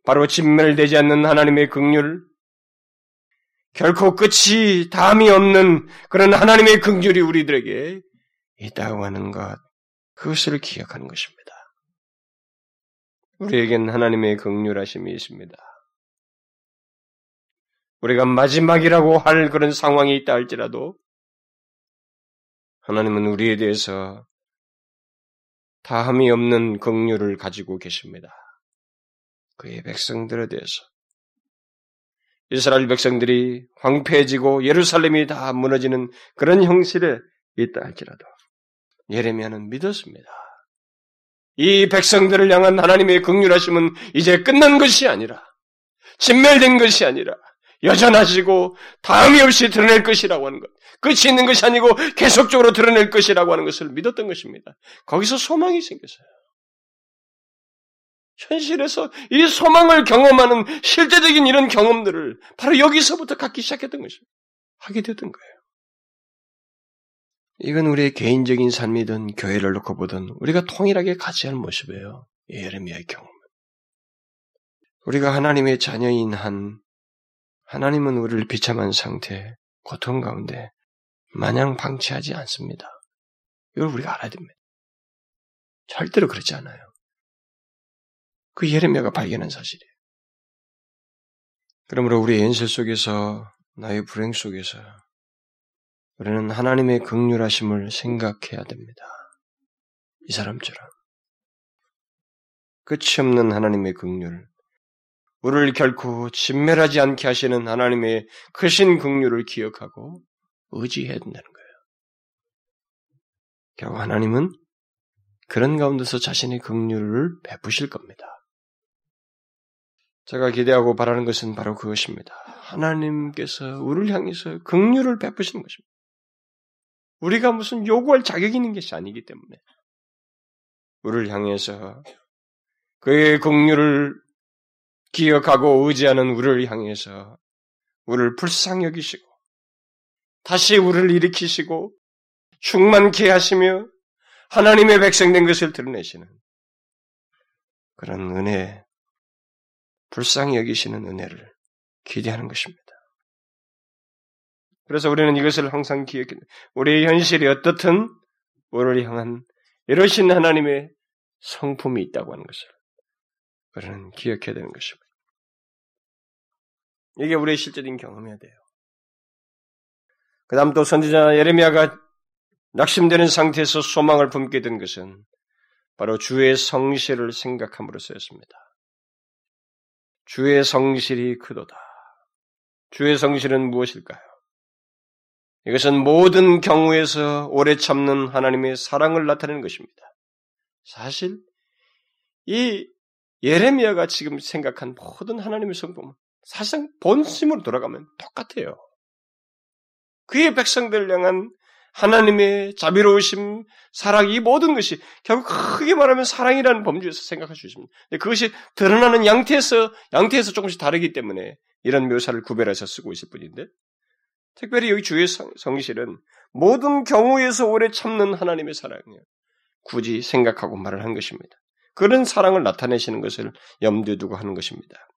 바로 진멸되지 않는 하나님의 극률, 결코 끝이 담이 없는 그런 하나님의 극률이 우리들에게 있다고 하는 것, 그것을 기억하는 것입니다. 우리에겐 하나님의 극률하심이 있습니다. 우리가 마지막이라고 할 그런 상황이 있다 할지라도 하나님은 우리에 대해서 다함이 없는 긍휼을 가지고 계십니다. 그의 백성들에 대해서 이스라엘 백성들이 황폐해지고 예루살렘이 다 무너지는 그런 형실에 있다 할지라도 예레미야는 믿었습니다. 이 백성들을 향한 하나님의 긍휼하심은 이제 끝난 것이 아니라 진멸된 것이 아니라 여전하시고 다음이 없이 드러낼 것이라고 하는 것. 끝이 있는 것이 아니고 계속적으로 드러낼 것이라고 하는 것을 믿었던 것입니다. 거기서 소망이 생겼어요. 현실에서 이 소망을 경험하는 실제적인 이런 경험들을 바로 여기서부터 갖기 시작했던 것입니다. 하게 되었던 거예요. 이건 우리의 개인적인 삶이든 교회를 놓고 보든 우리가 통일하게 같이 하는 모습이에요. 예레미야의 경험. 우리가 하나님의 자녀인 한 하나님은 우리를 비참한 상태, 고통 가운데 마냥 방치하지 않습니다. 이걸 우리가 알아야 됩니다. 절대로 그렇지 않아요. 그 예레미야가 발견한 사실이에요. 그러므로 우리의 현실 속에서 나의 불행 속에서 우리는 하나님의 극률하심을 생각해야 됩니다. 이 사람처럼. 끝이 없는 하나님의 극률, 우리를 결코 진멸하지 않게 하시는 하나님의 크신 극률을 기억하고 의지해야 된다는 거예요. 결국 하나님은 그런 가운데서 자신의 극률을 베푸실 겁니다. 제가 기대하고 바라는 것은 바로 그것입니다. 하나님께서 우리를 향해서 극률을 베푸시는 것입니다. 우리가 무슨 요구할 자격이 있는 것이 아니기 때문에 우리를 향해서 그의 긍휼을 기억하고 의지하는 우리를 향해서 우리를 불쌍히 여기시고 다시 우리를 일으키시고 충만케 하시며 하나님의 백성된 것을 드러내시는 그런 은혜, 불쌍히 여기시는 은혜를 기대하는 것입니다. 그래서 우리는 이것을 항상 기억해. 우리의 현실이 어떻든 우리를 향한 이러신 하나님의 성품이 있다고 하는 것을 우리는 기억해야 되는 것입니다. 이게 우리의 실제적인 경험이어야 돼요. 그 다음 또 선지자 예레미야가 낙심되는 상태에서 소망을 품게 된 것은 바로 주의 성실을 생각함으로써였습니다. 주의 성실이 크도다. 주의 성실은 무엇일까요? 이것은 모든 경우에서 오래 참는 하나님의 사랑을 나타내는 것입니다. 사실 이 예레미야가 지금 생각한 모든 하나님의 성품은 사실상 본심으로 돌아가면 똑같아요. 그의 백성들 향한 하나님의 자비로우심, 사랑, 이 모든 것이 결국 크게 말하면 사랑이라는 범주에서 생각할 수 있습니다. 그것이 드러나는 양태에서, 양태에서 조금씩 다르기 때문에 이런 묘사를 구별해서 쓰고 있을 뿐인데, 특별히 여기 주의 성실은 모든 경우에서 오래 참는 하나님의 사랑이에요. 굳이 생각하고 말을 한 것입니다. 그런 사랑을 나타내시는 것을 염두에 두고 하는 것입니다.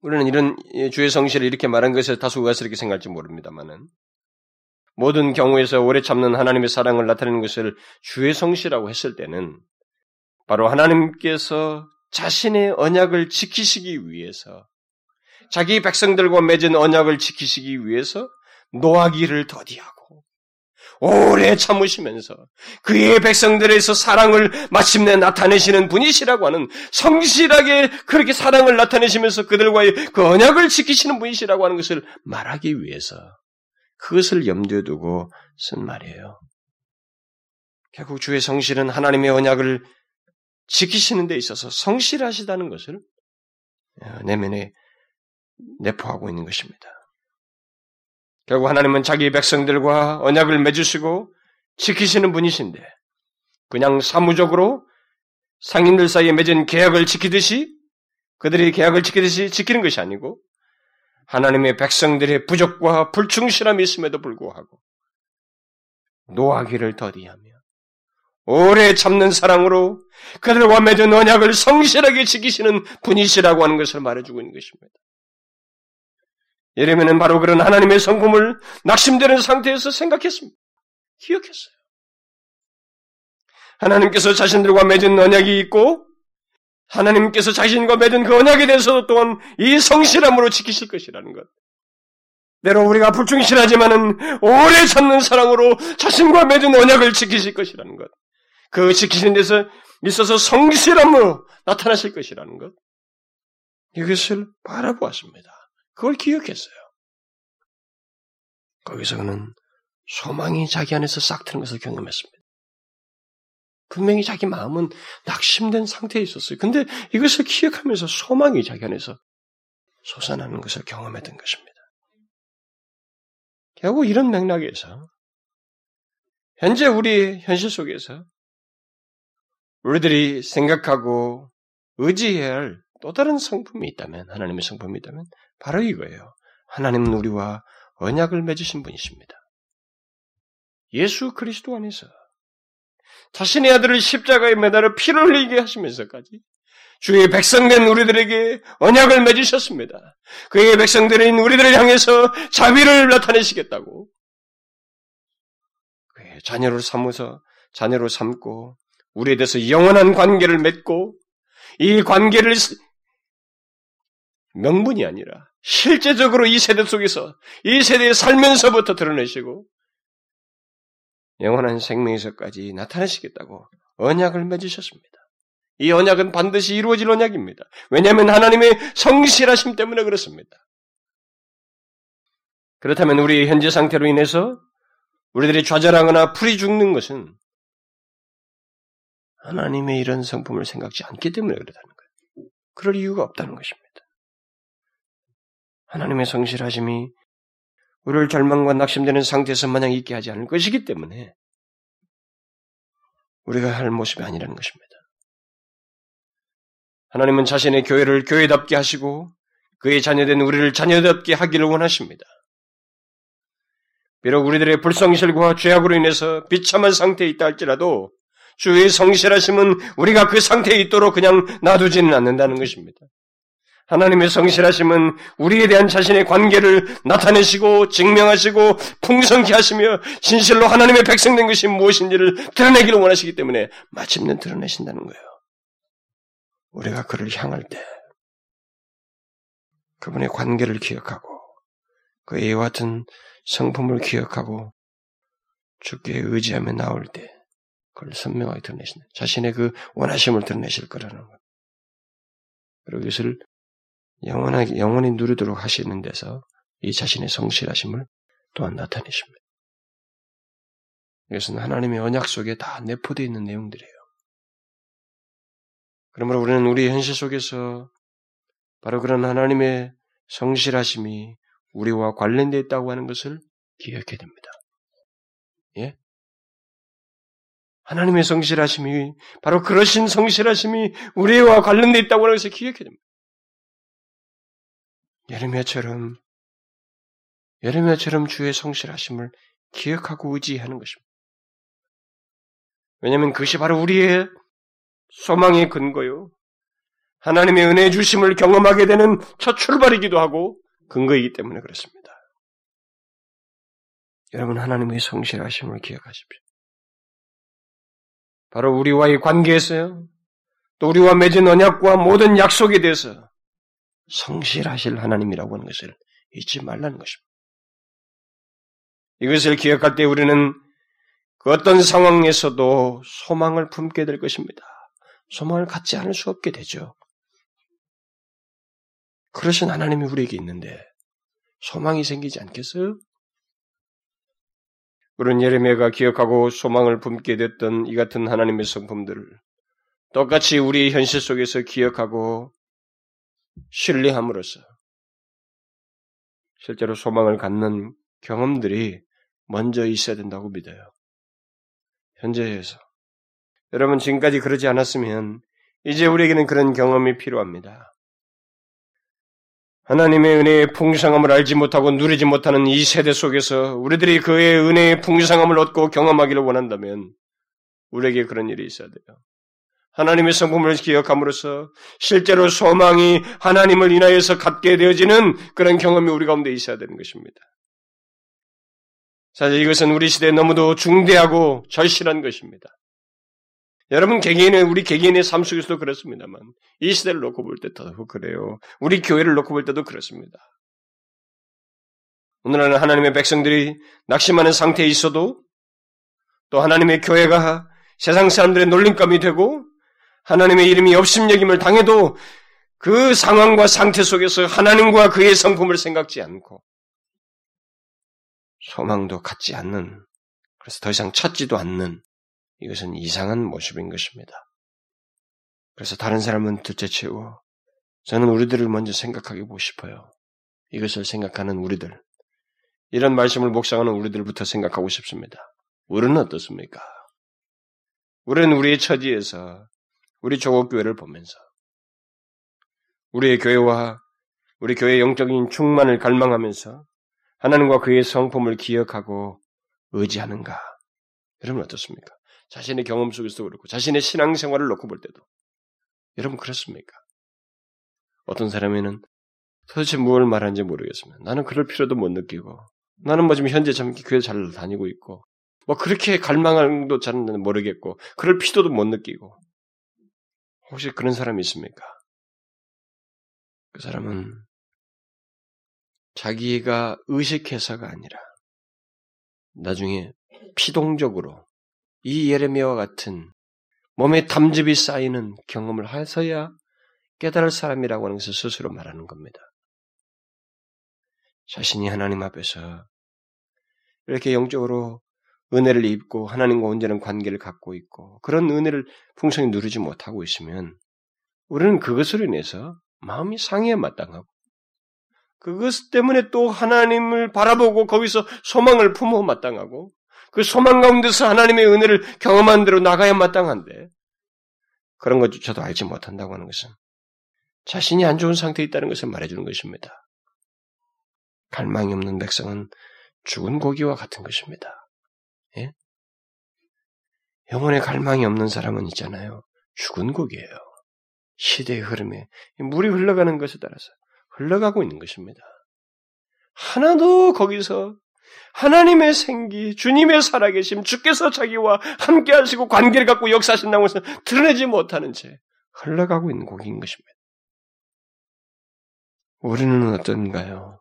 우리는 이런 주의 성실을 이렇게 말한 것에 다소 우아스럽게 생각할지 모릅니다만은 모든 경우에서 오래 참는 하나님의 사랑을 나타내는 것을 주의 성실이라고 했을 때는 바로 하나님께서 자신의 언약을 지키시기 위해서 자기 백성들과 맺은 언약을 지키시기 위해서 노하기를 더디하고 오래 참으시면서 그의 백성들에서 사랑을 마침내 나타내시는 분이시라고 하는 성실하게 그렇게 사랑을 나타내시면서 그들과의 그 언약을 지키시는 분이시라고 하는 것을 말하기 위해서 그것을 염두에 두고 쓴 말이에요. 결국 주의 성실은 하나님의 언약을 지키시는 데 있어서 성실하시다는 것을 내면에 내포하고 있는 것입니다. 결국 하나님은 자기 백성들과 언약을 맺으시고 지키시는 분이신데 그냥 사무적으로 상인들 사이에 맺은 계약을 지키듯이 그들이 계약을 지키듯이 지키는 것이 아니고 하나님의 백성들의 부족과 불충실함이 있음에도 불구하고 노하기를 더디하며 오래 참는 사랑으로 그들과 맺은 언약을 성실하게 지키시는 분이시라고 하는 것을 말해주고 있는 것입니다. 예레미야는 바로 그런 하나님의 성품을 낙심되는 상태에서 생각했습니다. 기억했어요. 하나님께서 자신들과 맺은 언약이 있고 하나님께서 자신과 맺은 그 언약에 대해서도 또한 이 성실함으로 지키실 것이라는 것. 내로 우리가 불충실하지만은 오래 참는 사랑으로 자신과 맺은 언약을 지키실 것이라는 것. 그 지키시는 데서 있어서 성실함으로 나타나실 것이라는 것. 이것을 바라보았습니다. 그걸 기억했어요. 거기서 그는 소망이 자기 안에서 싹 트는 것을 경험했습니다. 분명히 자기 마음은 낙심된 상태에 있었어요. 근데 이것을 기억하면서 소망이 자기 안에서 솟아나는 것을 경험했던 것입니다. 결국 이런 맥락에서 현재 우리 현실 속에서 우리들이 생각하고 의지해야 할 또 다른 성품이 있다면, 하나님의 성품이 있다면, 바로 이거예요. 하나님은 우리와 언약을 맺으신 분이십니다. 예수 그리스도 안에서 자신의 아들을 십자가에 매달아 피를 흘리게 하시면서까지 주의 백성된 우리들에게 언약을 맺으셨습니다. 그의 백성들인 우리들을 향해서 자비를 나타내시겠다고. 그의 자녀를 삼어서 자녀로 삼고 우리에 대해서 영원한 관계를 맺고 이 관계를 명분이 아니라 실제적으로 이 세대 속에서 이 세대에 살면서부터 드러내시고 영원한 생명에서까지 나타내시겠다고 언약을 맺으셨습니다. 이 언약은 반드시 이루어질 언약입니다. 왜냐하면 하나님의 성실하심 때문에 그렇습니다. 그렇다면 우리 현재 상태로 인해서 우리들이 좌절하거나 풀이 죽는 것은 하나님의 이런 성품을 생각지 않기 때문에 그렇다는 거예요. 그럴 이유가 없다는 것입니다. 하나님의 성실하심이 우리를 절망과 낙심되는 상태에서 마냥 있게 하지 않을 것이기 때문에 우리가 할 모습이 아니라는 것입니다. 하나님은 자신의 교회를 교회답게 하시고 그의 자녀된 우리를 자녀답게 하기를 원하십니다. 비록 우리들의 불성실과 죄악으로 인해서 비참한 상태에 있다 할지라도 주의 성실하심은 우리가 그 상태에 있도록 그냥 놔두지는 않는다는 것입니다. 하나님의 성실하심은 우리에 대한 자신의 관계를 나타내시고 증명하시고 풍성케 하시며 진실로 하나님의 백성된 것이 무엇인지를 드러내기를 원하시기 때문에 마침내 드러내신다는 거예요. 우리가 그를 향할 때 그분의 관계를 기억하고 그의 같은 성품을 기억하고 주께 의지하며 나올 때 그걸 선명하게 드러내신다. 자신의 그 원하심을 드러내실 거라는 것. 그리고 이것을 영원하게, 영원히 누리도록 하시는 데서 이 자신의 성실하심을 또한 나타내십니다. 이것은 하나님의 언약 속에 다 내포되어 있는 내용들이에요. 그러므로 우리는 우리 현실 속에서 바로 그런 하나님의 성실하심이 우리와 관련되어 있다고 하는 것을 기억해야 됩니다. 예? 하나님의 성실하심이 바로 그러신 성실하심이 우리와 관련되어 있다고 하는 것을 기억해야 됩니다. 예레미야처럼 예레미야처럼 주의 성실하심을 기억하고 의지하는 것입니다. 왜냐하면 그것이 바로 우리의 소망의 근거요. 하나님의 은혜 주심을 경험하게 되는 첫 출발이기도 하고 근거이기 때문에 그렇습니다. 여러분 하나님의 성실하심을 기억하십시오. 바로 우리와의 관계에서요. 또 우리와 맺은 언약과 모든 약속에 대해서 성실하실 하나님이라고 하는 것을 잊지 말라는 것입니다. 이것을 기억할 때 우리는 그 어떤 상황에서도 소망을 품게 될 것입니다. 소망을 갖지 않을 수 없게 되죠. 그러신 하나님이 우리에게 있는데 소망이 생기지 않겠어요? 그런 예레미야가 기억하고 소망을 품게 됐던 이 같은 하나님의 성품들을 똑같이 우리 현실 속에서 기억하고 신뢰함으로써 실제로 소망을 갖는 경험들이 먼저 있어야 된다고 믿어요. 현재에서. 여러분 지금까지 그러지 않았으면 이제 우리에게는 그런 경험이 필요합니다. 하나님의 은혜의 풍성함을 알지 못하고 누리지 못하는 이 세대 속에서 우리들이 그의 은혜의 풍성함을 얻고 경험하기를 원한다면 우리에게 그런 일이 있어야 돼요. 하나님의 성품을 기억함으로써 실제로 소망이 하나님을 인하여서 갖게 되어지는 그런 경험이 우리 가운데 있어야 되는 것입니다. 사실 이것은 우리 시대에 너무도 중대하고 절실한 것입니다. 여러분 개개인의 우리 개개인의 삶 속에서도 그렇습니다만 이 시대를 놓고 볼 때더 그래요. 우리 교회를 놓고 볼 때도 그렇습니다. 오늘날은 하나님의 백성들이 낙심하는 상태에 있어도 또 하나님의 교회가 세상 사람들의 놀림감이 되고 하나님의 이름이 없음여김을 당해도 그 상황과 상태 속에서 하나님과 그의 성품을 생각지 않고 소망도 갖지 않는 그래서 더 이상 찾지도 않는 이것은 이상한 모습인 것입니다. 그래서 다른 사람은 둘째치고 저는 우리들을 먼저 생각하게 보고 싶어요. 이것을 생각하는 우리들. 이런 말씀을 묵상하는 우리들부터 생각하고 싶습니다. 우리는 어떻습니까? 우리는 우리의 처지에서 우리 조국 교회를 보면서 우리의 교회와 우리 교회의 영적인 충만을 갈망하면서 하나님과 그의 성품을 기억하고 의지하는가? 여러분 어떻습니까? 자신의 경험 속에서도 그렇고 자신의 신앙생활을 놓고 볼 때도 여러분 그렇습니까? 어떤 사람에는 도대체 무엇을 말하는지 모르겠습니다. 나는 그럴 필요도 못 느끼고 나는 뭐 지금 현재 참 교회 잘 다니고 있고 뭐 그렇게 갈망을도 잘 모르겠고 그럴 필요도 못 느끼고 혹시 그런 사람이 있습니까? 그 사람은 자기가 의식해서가 아니라 나중에 피동적으로 이 예레미야와 같은 몸에 담즙이 쌓이는 경험을 해서야 깨달을 사람이라고 하는 것을 스스로 말하는 겁니다. 자신이 하나님 앞에서 이렇게 영적으로 은혜를 입고 하나님과 온전한 관계를 갖고 있고 그런 은혜를 풍성히 누리지 못하고 있으면 우리는 그것으로 인해서 마음이 상해에 마땅하고 그것 때문에 또 하나님을 바라보고 거기서 소망을 품어 마땅하고 그 소망 가운데서 하나님의 은혜를 경험한 대로 나가야 마땅한데 그런 것조차도 알지 못한다고 하는 것은 자신이 안 좋은 상태에 있다는 것을 말해주는 것입니다. 갈망이 없는 백성은 죽은 고기와 같은 것입니다. 예? 영혼의 갈망이 없는 사람은 있잖아요. 죽은 고기예요. 시대의 흐름에 물이 흘러가는 것에 따라서 흘러가고 있는 것입니다. 하나도 거기서 하나님의 생기, 주님의 살아계심, 주께서 자기와 함께 하시고 관계를 갖고 역사하신다고 해서 드러내지 못하는 채 흘러가고 있는 곡인 것입니다. 우리는 어떤가요?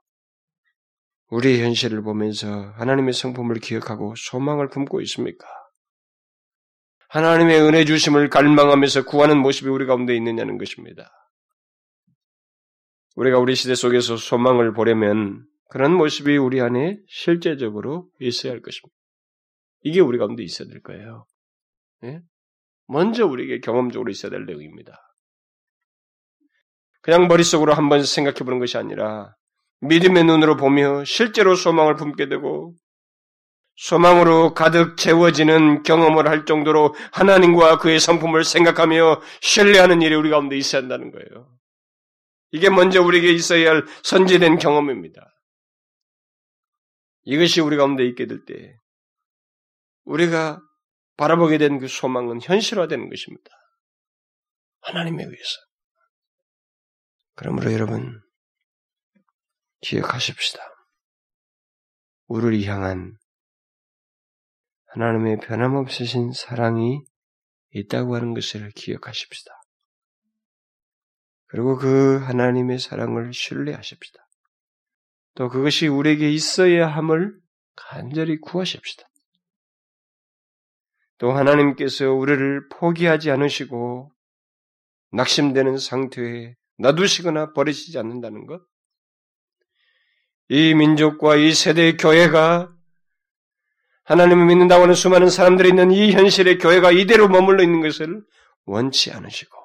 우리의 현실을 보면서 하나님의 성품을 기억하고 소망을 품고 있습니까? 하나님의 은혜 주심을 갈망하면서 구하는 모습이 우리 가운데 있느냐는 것입니다. 우리가 우리 시대 속에서 소망을 보려면 그런 모습이 우리 안에 실제적으로 있어야 할 것입니다. 이게 우리 가운데 있어야 될 거예요. 네? 먼저 우리에게 경험적으로 있어야 될 내용입니다. 그냥 머릿속으로 한번 생각해 보는 것이 아니라 믿음의 눈으로 보며 실제로 소망을 품게 되고 소망으로 가득 채워지는 경험을 할 정도로 하나님과 그의 성품을 생각하며 신뢰하는 일이 우리 가운데 있어야 한다는 거예요. 이게 먼저 우리에게 있어야 할 선제된 경험입니다. 이것이 우리 가운데 있게 될 때, 우리가 바라보게 된 그 소망은 현실화되는 것입니다. 하나님에 의해서. 그러므로 여러분, 기억하십시다. 우리를 향한 하나님의 변함없으신 사랑이 있다고 하는 것을 기억하십시다. 그리고 그 하나님의 사랑을 신뢰하십시다. 또 그것이 우리에게 있어야 함을 간절히 구하십시다. 또 하나님께서 우리를 포기하지 않으시고 낙심되는 상태에 놔두시거나 버리시지 않는다는 것, 이 민족과 이 세대의 교회가 하나님을 믿는다고 하는 수많은 사람들이 있는 이 현실의 교회가 이대로 머물러 있는 것을 원치 않으시고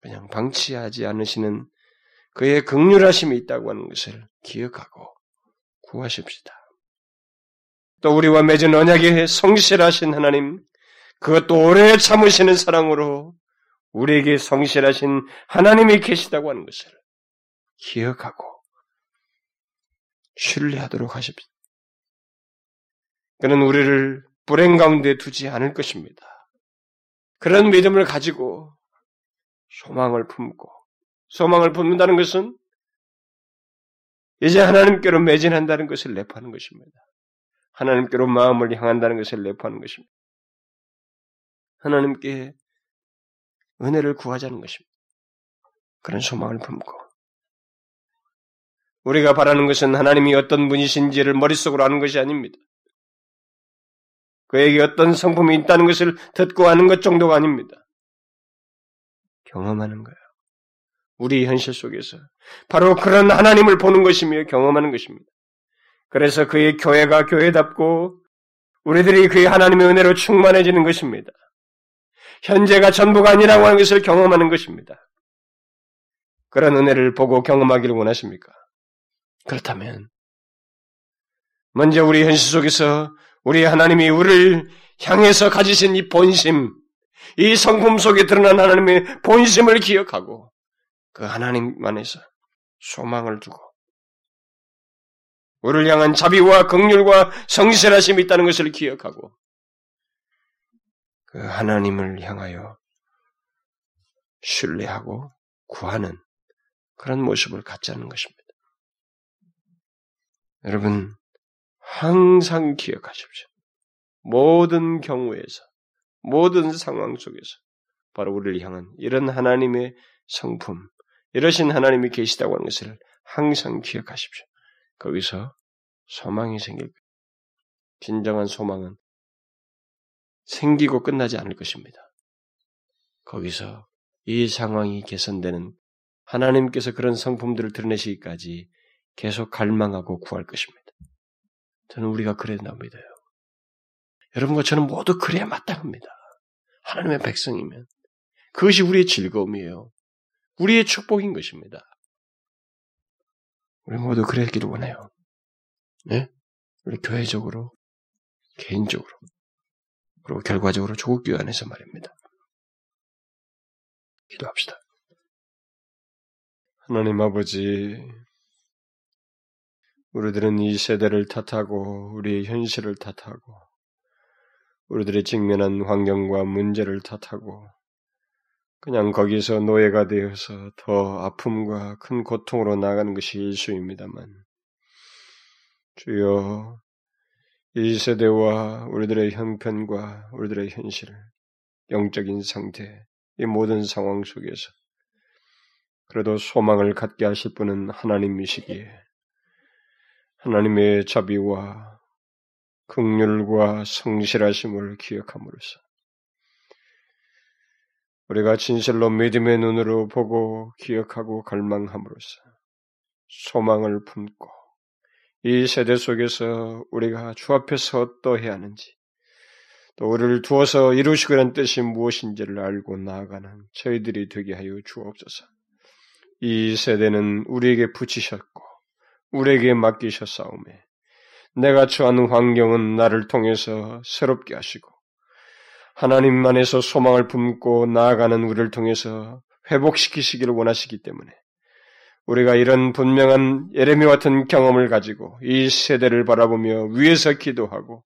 그냥 방치하지 않으시는 그의 극률하심이 있다고 하는 것을 기억하고 구하십시다. 또 우리와 맺은 언약에 성실하신 하나님, 그것도 오래 참으시는 사랑으로 우리에게 성실하신 하나님이 계시다고 하는 것을 기억하고 신뢰하도록 하십시오. 그는 우리를 불행 가운데 두지 않을 것입니다. 그런 믿음을 가지고 소망을 품고 소망을 품는다는 것은 이제 하나님께로 매진한다는 것을 내포하는 것입니다. 하나님께로 마음을 향한다는 것을 내포하는 것입니다. 하나님께 은혜를 구하자는 것입니다. 그런 소망을 품고 우리가 바라는 것은 하나님이 어떤 분이신지를 머릿속으로 아는 것이 아닙니다. 그에게 어떤 성품이 있다는 것을 듣고 아는 것 정도가 아닙니다. 경험하는 거예요. 우리 현실 속에서 바로 그런 하나님을 보는 것이며 경험하는 것입니다. 그래서 그의 교회가 교회답고 우리들이 그의 하나님의 은혜로 충만해지는 것입니다. 현재가 전부가 아니라고 하는 것을 경험하는 것입니다. 그런 은혜를 보고 경험하기를 원하십니까? 그렇다면 먼저 우리 현실 속에서 우리 하나님이 우리를 향해서 가지신 이 본심, 이 성품 속에 드러난 하나님의 본심을 기억하고 그 하나님 안에서 소망을 두고 우리를 향한 자비와 긍휼과 성실하심이 있다는 것을 기억하고 그 하나님을 향하여 신뢰하고 구하는 그런 모습을 갖자는 것입니다. 여러분, 항상 기억하십시오. 모든 경우에서, 모든 상황 속에서, 바로 우리를 향한 이런 하나님의 성품, 이러신 하나님이 계시다고 하는 것을 항상 기억하십시오. 거기서 소망이 생길. 진정한 소망은 생기고 끝나지 않을 것입니다. 거기서 이 상황이 개선되는 하나님께서 그런 성품들을 드러내시기까지 계속 갈망하고 구할 것입니다. 저는 우리가 그래야 납니다. 여러분과 저는 모두 그래야 마땅합니다. 하나님의 백성이면. 그것이 우리의 즐거움이에요. 우리의 축복인 것입니다. 우리 모두 그랬기를 원해요. 네? 우리 교회적으로, 개인적으로, 그리고 결과적으로 조국교회 안에서 말입니다. 기도합시다. 하나님 아버지, 우리들은 이 세대를 탓하고 우리의 현실을 탓하고 우리들이 직면한 환경과 문제를 탓하고 그냥 거기서 노예가 되어서 더 아픔과 큰 고통으로 나가는 것이 일수입니다만 주여 이 세대와 우리들의 형편과 우리들의 현실, 영적인 상태, 이 모든 상황 속에서 그래도 소망을 갖게 하실 분은 하나님이시기에 하나님의 자비와 극률과 성실하심을 기억함으로써 우리가 진실로 믿음의 눈으로 보고 기억하고 갈망함으로써 소망을 품고 이 세대 속에서 우리가 주 앞에서 어떠해야 하는지 또 우리를 두어서 이루시고는 뜻이 무엇인지를 알고 나아가는 저희들이 되게 하여 주옵소서. 이 세대는 우리에게 붙이셨고 우리에게 맡기셨사오매. 내가 처하는 환경은 나를 통해서 새롭게 하시고 하나님 안에서 소망을 품고 나아가는 우리를 통해서 회복시키시기를 원하시기 때문에 우리가 이런 분명한 예레미 같은 경험을 가지고 이 세대를 바라보며 위에서 기도하고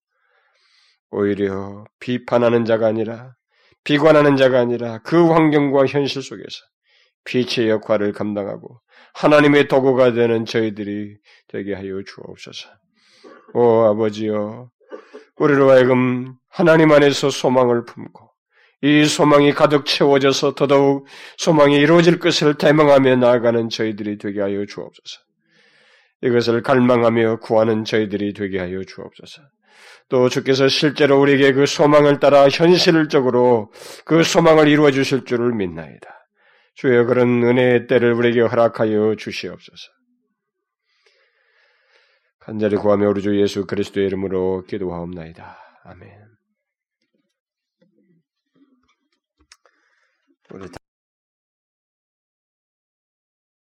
오히려 비판하는 자가 아니라 비관하는 자가 아니라 그 환경과 현실 속에서 빛의 역할을 감당하고 하나님의 도구가 되는 저희들이 되게 하여 주옵소서. 오 아버지여 우리로 하여금 하나님 안에서 소망을 품고 이 소망이 가득 채워져서 더더욱 소망이 이루어질 것을 대망하며 나아가는 저희들이 되게 하여 주옵소서. 이것을 갈망하며 구하는 저희들이 되게 하여 주옵소서. 또 주께서 실제로 우리에게 그 소망을 따라 현실적으로 그 소망을 이루어 주실 줄을 믿나이다. 주여 그런 은혜의 때를 우리에게 허락하여 주시옵소서. 간절히 구하며 우리 주 예수 그리스도의 이름으로 기도하옵나이다. 아멘. 우리